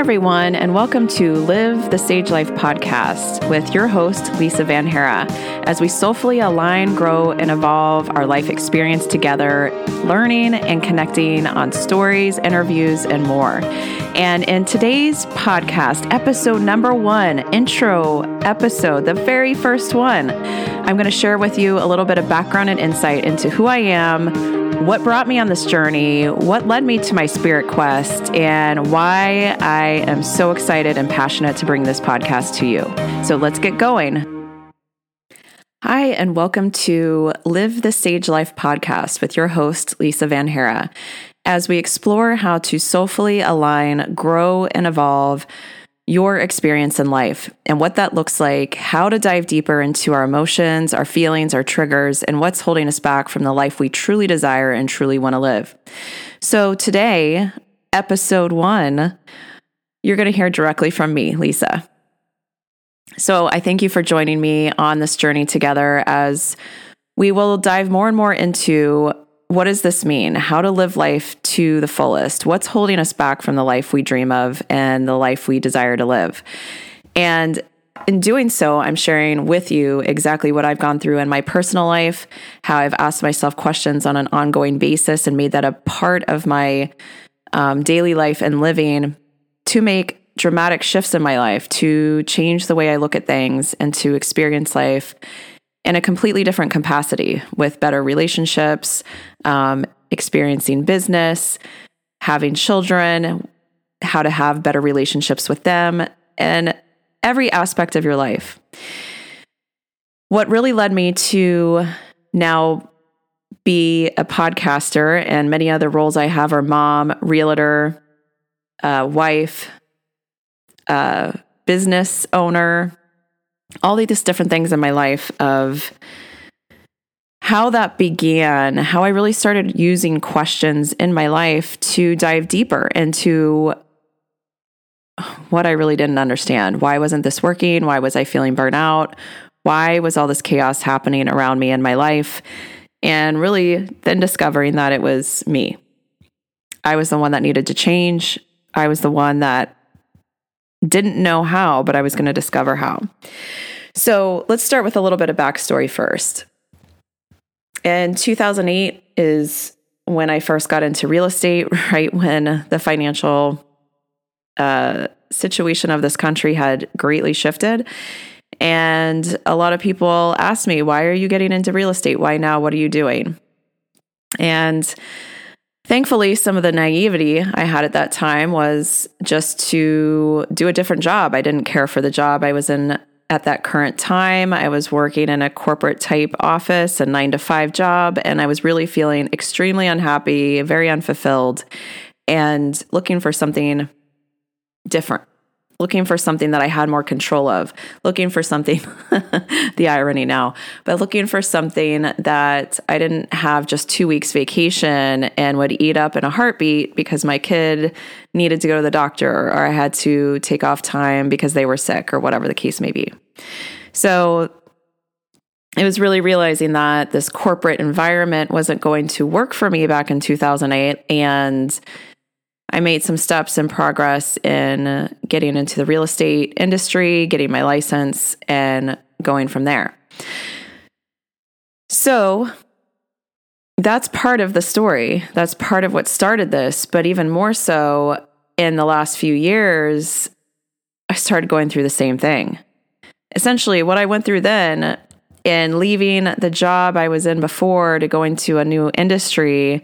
everyone, and welcome to Live the Sage Life podcast with your host, Lisa VanHara, as we soulfully align, grow, and evolve our life experience together, learning and connecting on stories, interviews, and more. And in today's podcast, episode number one, intro episode, the very first one, I'm going to share with you a little bit of background and insight into who I am what brought me on this journey, what led me to my spirit quest, and why I am so excited and passionate to bring this podcast to you. So let's get going. Hi, and welcome to Live the Sage Life podcast with your host, Lisa VanHara, as we explore how to soulfully align, grow, and evolve your experience in life and what that looks like, how to dive deeper into our emotions, our feelings, our triggers, and what's holding us back from the life we truly desire and truly want to live. So, today, episode one, you're going to hear directly from me, Lisa. So, I thank you for joining me on this journey together as we will dive more and more into what does this mean? How to live life to the fullest? What's holding us back from the life we dream of and the life we desire to live? And in doing so, I'm sharing with you exactly what I've gone through in my personal life, how I've asked myself questions on an ongoing basis and made that a part of my um, daily life and living to make dramatic shifts in my life, to change the way I look at things and to experience life in a completely different capacity with better relationships, um, experiencing business, having children, how to have better relationships with them, and every aspect of your life. What really led me to now be a podcaster and many other roles I have are mom, realtor, uh, wife, uh, business owner, all these different things in my life of how that began, how I really started using questions in my life to dive deeper into what I really didn't understand. Why wasn't this working? Why was I feeling burnout? Why was all this chaos happening around me in my life? And really then discovering that it was me. I was the one that needed to change. I was the one that didn't know how, but I was going to discover how. So let's start with a little bit of backstory first. In 2008 is when I first got into real estate, right when the financial uh, situation of this country had greatly shifted. And a lot of people asked me, Why are you getting into real estate? Why now? What are you doing? And Thankfully, some of the naivety I had at that time was just to do a different job. I didn't care for the job I was in at that current time. I was working in a corporate type office, a nine to five job, and I was really feeling extremely unhappy, very unfulfilled, and looking for something different looking for something that I had more control of, looking for something, the irony now, but looking for something that I didn't have just two weeks vacation and would eat up in a heartbeat because my kid needed to go to the doctor or I had to take off time because they were sick or whatever the case may be. So it was really realizing that this corporate environment wasn't going to work for me back in 2008 and I made some steps in progress in getting into the real estate industry, getting my license, and going from there. So that's part of the story. That's part of what started this. But even more so, in the last few years, I started going through the same thing. Essentially, what I went through then in leaving the job I was in before to go into a new industry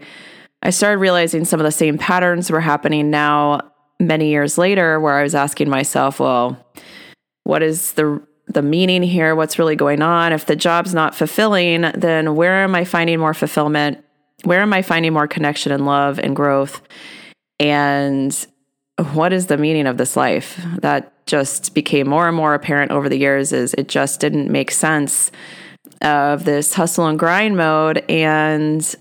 I started realizing some of the same patterns were happening now many years later where I was asking myself, well, what is the the meaning here? What's really going on? If the job's not fulfilling, then where am I finding more fulfillment? Where am I finding more connection and love and growth? And what is the meaning of this life? That just became more and more apparent over the years is it just didn't make sense of this hustle and grind mode and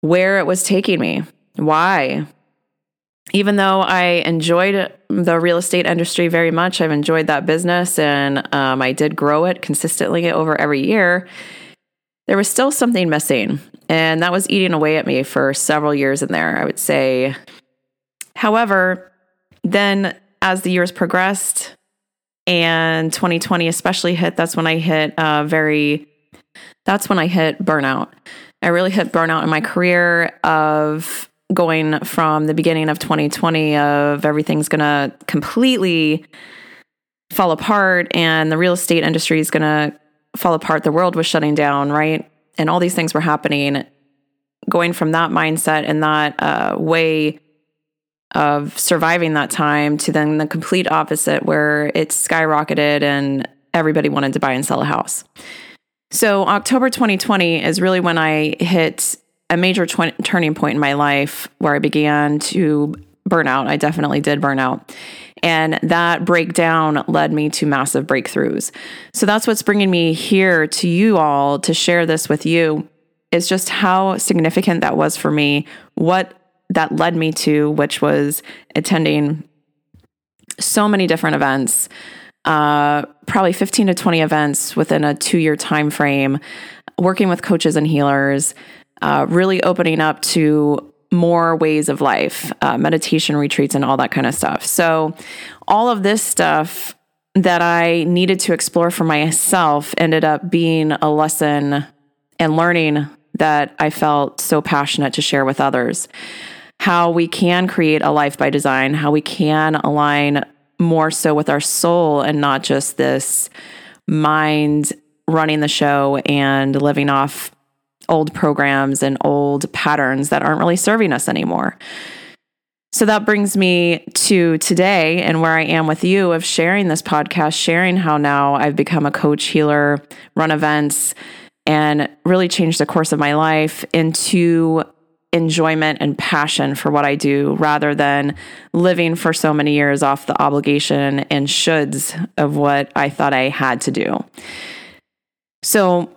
where it was taking me. Why? Even though I enjoyed the real estate industry very much, I've enjoyed that business and um, I did grow it consistently over every year, there was still something missing. And that was eating away at me for several years in there, I would say. However, then as the years progressed and 2020 especially hit, that's when I hit a very, that's when I hit burnout. I really hit burnout in my career of going from the beginning of 2020 of everything's going to completely fall apart and the real estate industry is going to fall apart. The world was shutting down, right? And all these things were happening. Going from that mindset and that uh, way of surviving that time to then the complete opposite, where it skyrocketed and everybody wanted to buy and sell a house. So, October 2020 is really when I hit a major tw- turning point in my life where I began to burn out. I definitely did burn out. And that breakdown led me to massive breakthroughs. So that's what's bringing me here to you all to share this with you is just how significant that was for me, what that led me to, which was attending so many different events, uh, probably 15 to 20 events within a two year time frame, working with coaches and healers, uh, really opening up to more ways of life, uh, meditation retreats, and all that kind of stuff. So, all of this stuff that I needed to explore for myself ended up being a lesson and learning that I felt so passionate to share with others. How we can create a life by design, how we can align more so with our soul and not just this mind running the show and living off old programs and old patterns that aren't really serving us anymore. So that brings me to today and where I am with you of sharing this podcast, sharing how now I've become a coach, healer, run events, and really changed the course of my life into enjoyment and passion for what I do rather than living for so many years off the obligation and shoulds of what I thought I had to do. So,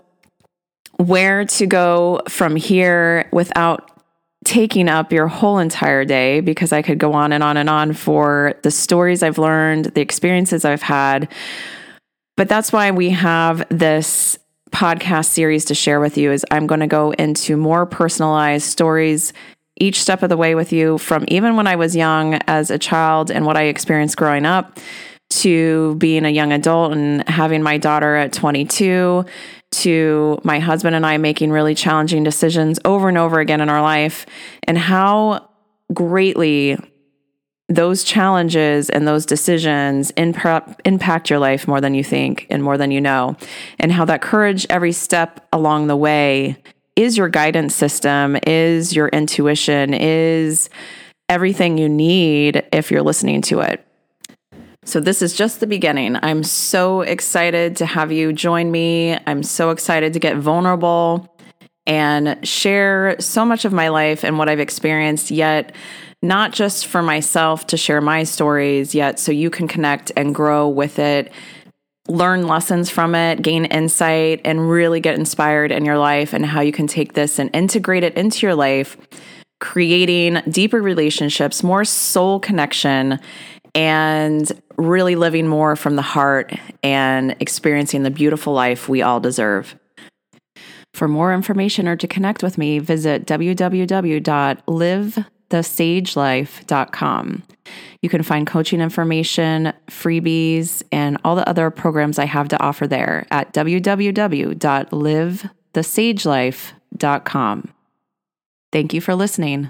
where to go from here without taking up your whole entire day because I could go on and on and on for the stories I've learned, the experiences I've had. But that's why we have this podcast series to share with you is I'm going to go into more personalized stories each step of the way with you from even when I was young as a child and what I experienced growing up to being a young adult and having my daughter at 22 to my husband and I making really challenging decisions over and over again in our life, and how greatly those challenges and those decisions imp- impact your life more than you think and more than you know, and how that courage every step along the way is your guidance system, is your intuition, is everything you need if you're listening to it. So, this is just the beginning. I'm so excited to have you join me. I'm so excited to get vulnerable and share so much of my life and what I've experienced, yet not just for myself to share my stories, yet so you can connect and grow with it, learn lessons from it, gain insight, and really get inspired in your life and how you can take this and integrate it into your life, creating deeper relationships, more soul connection and really living more from the heart and experiencing the beautiful life we all deserve. For more information or to connect with me, visit www.livethesagelife.com. You can find coaching information, freebies, and all the other programs I have to offer there at www.livethesagelife.com. Thank you for listening.